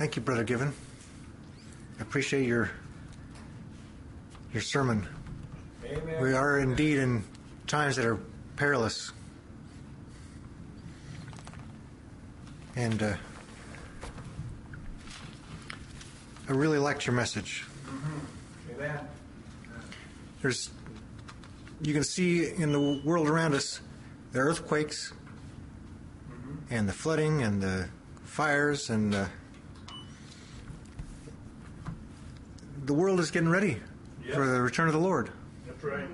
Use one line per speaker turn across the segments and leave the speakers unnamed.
Thank you, Brother Given. I appreciate your your sermon.
Amen.
We are indeed in times that are perilous. And uh, I really liked your message.
Amen.
There's, you can see in the world around us the earthquakes and the flooding and the fires and uh, the world is getting ready for the return of the Lord.
That's right.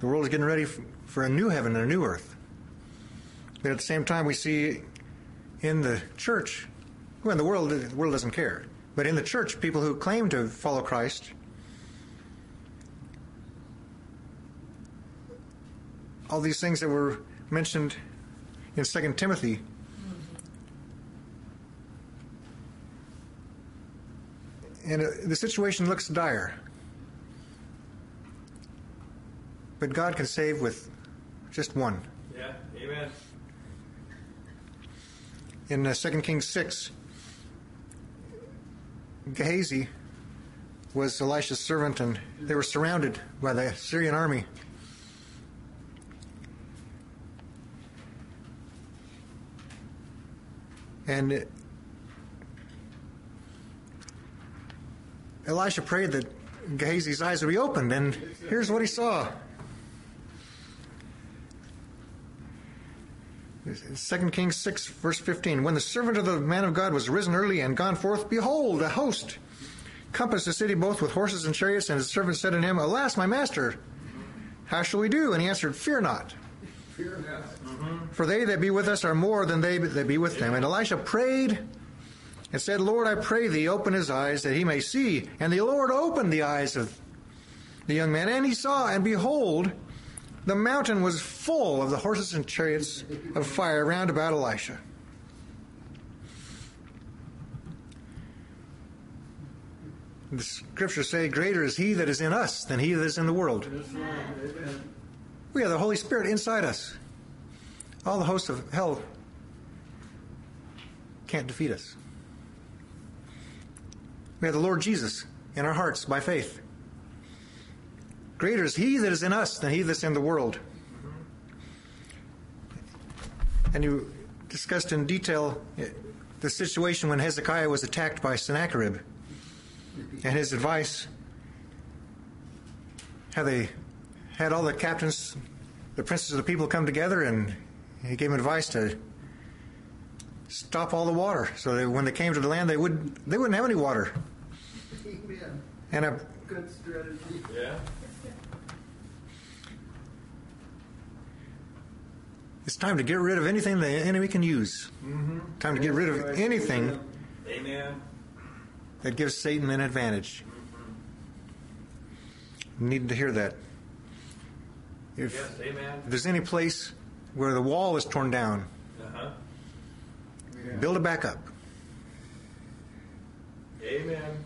The world is getting ready for a new heaven and a new earth. But at the same time, we see in the church, well, in the world, the world doesn't care. But in the church, people who claim to follow Christ, all these things that were mentioned in Second Timothy. And uh, the situation looks dire. But God can save with just one.
Yeah. Amen.
In uh, 2 Kings 6, Gehazi was Elisha's servant, and they were surrounded by the Syrian army. And Elisha prayed that Gehazi's eyes would be opened, and here's what he saw. 2 Kings 6, verse 15. When the servant of the man of God was risen early and gone forth, behold, a host compassed the city both with horses and chariots, and his servant said unto him, Alas, my master, how shall we do? And he answered, Fear not, for they that be with us are more than they that be with them. And Elisha prayed and said, Lord, I pray thee, open his eyes that he may see. And the Lord opened the eyes of the young man, and he saw, and behold, the mountain was full of the horses and chariots of fire round about Elisha. The scriptures say, Greater is he that is in us than he that is in the world. We have the Holy Spirit inside us. All the hosts of hell can't defeat us. We have the Lord Jesus in our hearts by faith. Greater is he that is in us than he that's in the world. And you discussed in detail eh, the situation when Hezekiah was attacked by Sennacherib and his advice. How they had all the captains, the princes of the people come together, and he gave advice to stop all the water, so that when they came to the land, they would they wouldn't have any water.
Amen.
And a,
Good strategy.
Yeah.
it's time to get rid of anything the enemy can use. Mm-hmm. Time to get rid of anything
Amen.
that gives Satan an advantage. Mm-hmm. Need to hear that. If,
Yes. Amen.
if there's any place where the wall is torn down,
huh.
Build it back up.
Amen.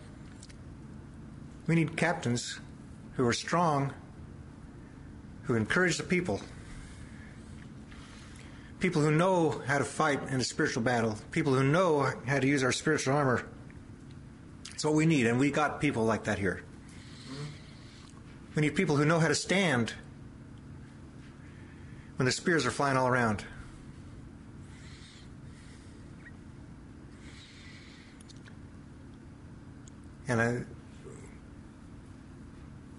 We need captains who are strong, who encourage the people. People who know how to fight in a spiritual battle. People who know how to use our spiritual armor. It's what we need, and we got people like that here. We need people who know how to stand when the spears are flying all around. And I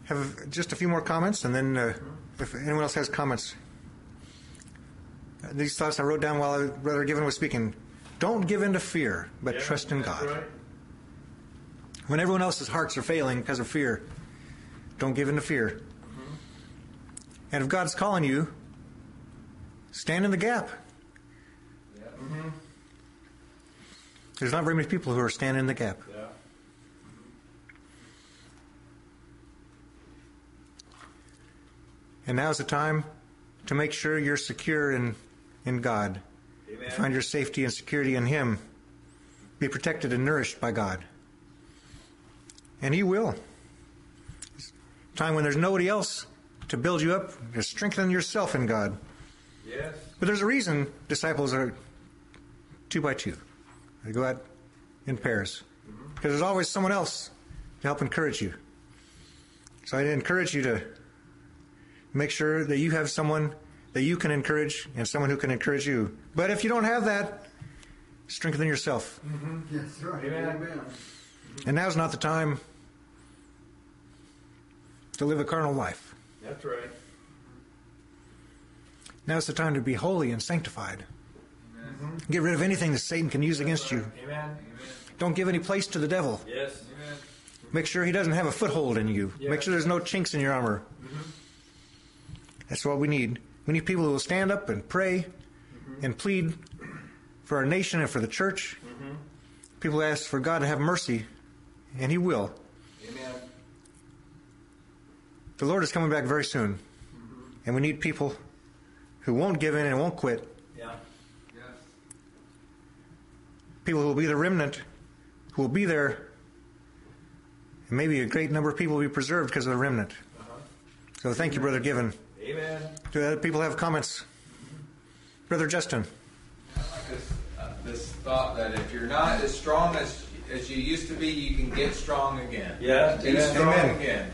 have just a few more comments, and then uh, if anyone else has comments. Uh, These thoughts I wrote down while Brother Given was speaking. Don't give in to fear, but
Yeah,
trust in God.
Right.
When everyone else's hearts are failing because of fear, don't give in to fear. And if God's calling you, stand in the gap. There's not very many people who are standing in the gap.
Yeah.
And now's the time to make sure you're secure in, in God.
Amen.
Find your safety and security in Him. Be protected and nourished by God. And He will. It's a time when there's nobody else to build you up, to strengthen yourself in God.
Yes.
But there's a reason disciples are two by two. They go out in pairs mm-hmm. because there's always someone else to help encourage you. So I encourage you to make sure that you have someone that you can encourage and someone who can encourage you. But if you don't have that, strengthen yourself. Mm-hmm.
That's right.
Amen.
Amen.
And now's not the time to live a carnal life.
That's right.
Now's the time to be holy and sanctified. Get rid of anything that Satan can use against you.
Amen.
Don't give any place to the devil.
Yes. Amen.
Make sure he doesn't have a foothold in you.
Yeah.
Make sure there's no chinks in your armor. Mm-hmm. That's what we need. We need people who will stand up and pray and plead for our nation and for the church. People ask for God to have mercy, and He will.
Amen.
The Lord is coming back very soon, and we need people who won't give in and won't quit.
Yeah.
Yes.
People who will be the remnant, who will be there, and maybe a great number of people will be preserved because of the remnant.
Uh-huh.
So thank you, Brother Given.
Amen.
Do other people have comments? Brother Justin.
this, uh, this thought that if you're not as strong as as you used to be, you can get strong again.
Yeah,
be
amen.
strong
Amen.
again.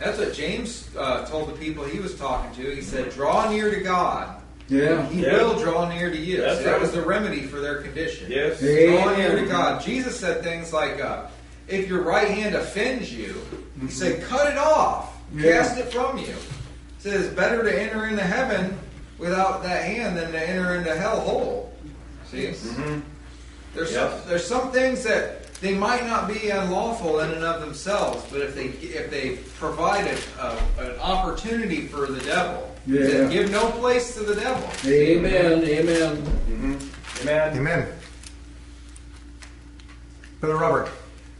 That's what James uh, told the people he was talking to. He said, "Draw near to God.
Yeah.
He
Yeah.
will draw near to you."
That's
See, that
right.
was the remedy for their condition.
Yes.
Draw near to God. Jesus said things like, uh, "If your right hand offends you, he said, cut it off,
Yeah.
cast it from you." He said, "It's better to enter into heaven without that hand than to enter into hell whole." See. Mm-hmm. There's
Yes.
some, there's some things that they might not be unlawful in and of themselves, but if they if they provide a, a, uh, an opportunity for the devil,
Yeah.
then give no place to the devil.
Amen. Amen. Mm-hmm.
Amen.
Amen. Brother Robert.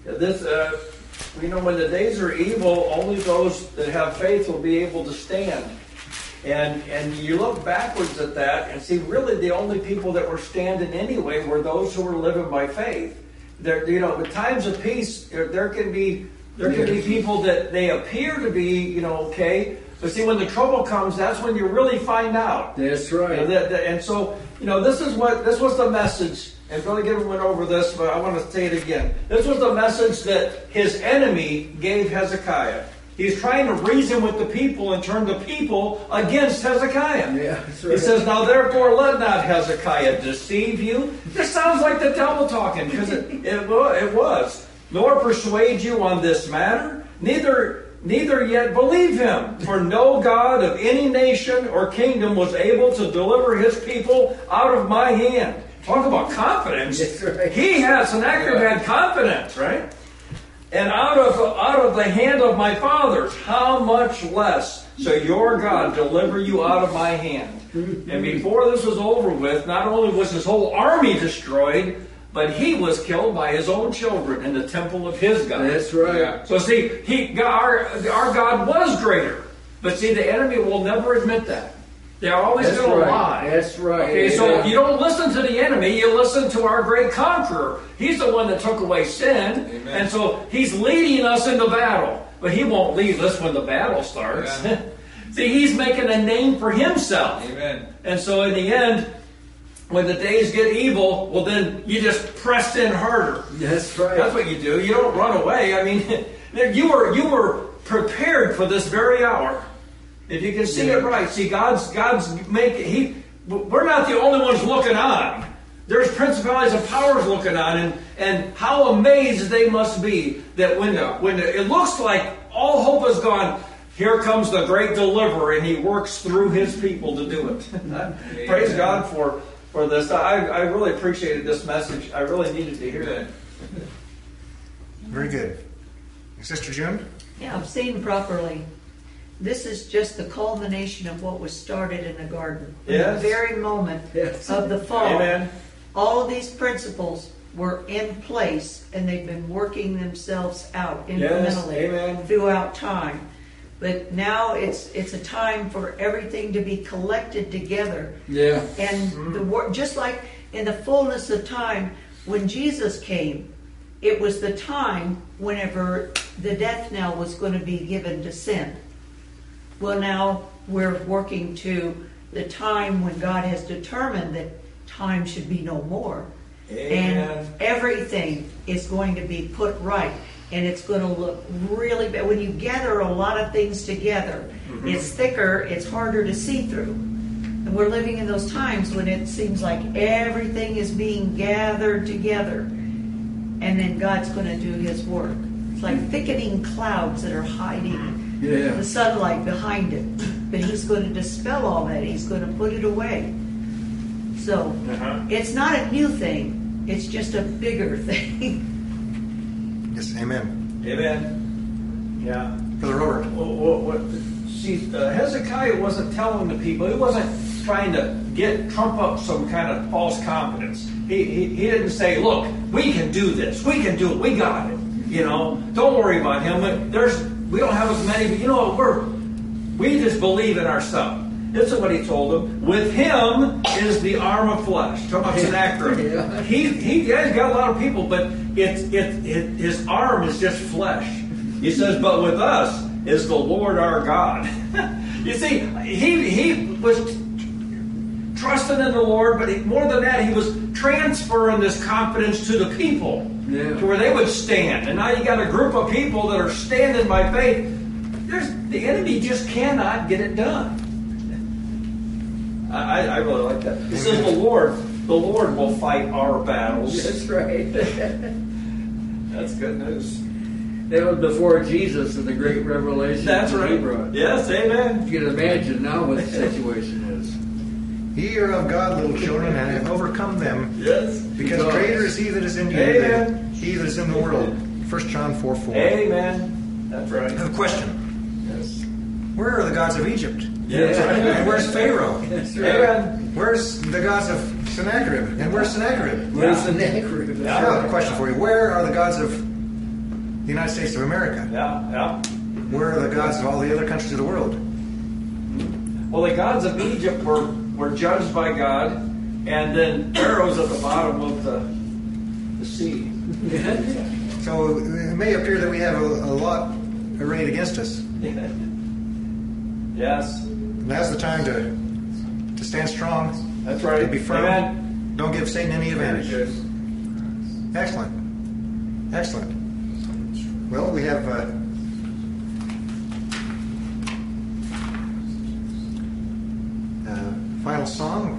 This, uh, we know when the days are evil, only those that have faith will be able to stand. And and you look backwards at that and see really the only people that were standing anyway were those who were living by faith. There, you know, with times of peace, there, there can be there can be people that they appear to be, you know, okay, but see when the trouble comes, that's when you really find out.
That's
You know,
right.
that- that- and so, you know, this is what this was the message. And Brother Gibbon went over this, but I want to say it again. This was the message that his enemy gave Hezekiah. He's trying to reason with the people and turn the people against Hezekiah.
Yeah, that's
He says, Now therefore let not Hezekiah deceive you. This sounds like the devil talking, because it, it, it was. Nor persuade you on this matter, neither neither yet believe him. For no God of any nation or kingdom was able to deliver his people out of my hand. Talk about confidence.
Right.
He has Sennacherib had confidence, right? And out of out of the hand of my fathers, how much less shall your God deliver you out of my hand? And before this was over with, not only was his whole army destroyed, but he was killed by his own children in the temple of his God.
That's right.
Yeah.
So see, he our our God was greater, but see, the enemy will never admit that. They're always going to lie.
That's right.
Okay, so
Amen.
you don't listen to the enemy, you listen to our great conqueror. He's the one that took away sin,
Amen.
and so he's leading us into battle. But he won't leave us when the battle starts.
Yeah.
See, he's making a name for himself.
Amen.
And so in the end, when the days get evil, well then you just press in harder.
That's right.
That's what you do. You don't run away. I mean, you were you were prepared for this very hour. If you can see it right, see God's God's make he. We're not the only ones looking on. There's principalities and powers looking on, and and how amazed they must be that when
Yeah.
when it looks like all hope is gone. Here comes the great deliverer, and he works through his people to do it. Praise God for, for this. I, I really appreciated this message. I really needed to hear it.
Amen.
Very good. Sister June?
Yeah, if seen properly, this is just the culmination of what was started in the garden.
Yes.
The very moment
Yes.
of the fall.
Amen.
All these principles were in place and they've been working themselves out incrementally
amen.
throughout time. But now it's it's a time for everything to be collected together
Yeah.
and the mm. wor- just like in the fullness of time when Jesus came, it was the time whenever the death knell was going to be given to sin. Well, now we're working to the time when God has determined that time should be no more.
Amen.
And everything is going to be put right. And it's going to look really bad. When you gather a lot of things together,
Mm-hmm.
it's thicker, it's harder to see through. And we're living in those times when it seems like everything is being gathered together. And then God's going to do his work. It's like thickening clouds that are hiding
Yeah.
the sunlight behind it. But he's going to dispel all that, he's going to put it away. So
Uh-huh.
it's not a new thing, it's just a bigger thing.
Yes, amen.
Amen. Yeah.
Brother Robert.
What, what, see, uh, Hezekiah wasn't telling the people, he wasn't trying to get trump up some kind of false confidence. He, he, he didn't say, look, we can do this, we can do it, we got it. You know, don't worry about him. There's, we don't have as many, but you know what, we're, we just believe in ourselves. This is what he told them. With him is the arm of flesh. Talking about Sennacherib.
Yeah.
He, he, yeah, he's got a lot of people, but it's, it, it, his arm is just flesh. He says, but with us is the Lord our God. you see, he, he was trusting in the Lord, but he, more than that, he was transferring this confidence to the people
Yeah.
to where they would stand. And now you got a group of people that are standing by faith. There's, the enemy just cannot get it done. I, I- I really like that. It says the Lord, the Lord will fight our battles.
That's right.
That's good news.
That was before Jesus and the great revelation
That's
that
right.
he brought.
Yes, amen.
You can imagine now what the situation is.
Ye are of God, little children, and have overcome them,
Yes.
because
Because-
greater is he that is in you than he that is in the world. 1 John 4 4.
Amen. That's
I
right.
have a question.
Yes.
Where are the gods of Egypt?
Yes.
And where's Pharaoh?
That's right.
Amen.
Where's the gods of Sennacherib? And where's Sennacherib?
Where's the neck root?
I have a question for you. Where are the gods of the United States of America?
Yeah, yeah.
Where are the gods of all the other countries of the world?
Well, the gods of Egypt were, were judged by God, and then Pharaoh's at the bottom of the, the sea.
So it may appear that we have a, a lot arrayed against us.
yes,
Now's the time to to stand strong,
that's right.
to be firm.
Amen.
Don't give Satan any advantage. Excellent. Excellent. Well, we have uh, um song.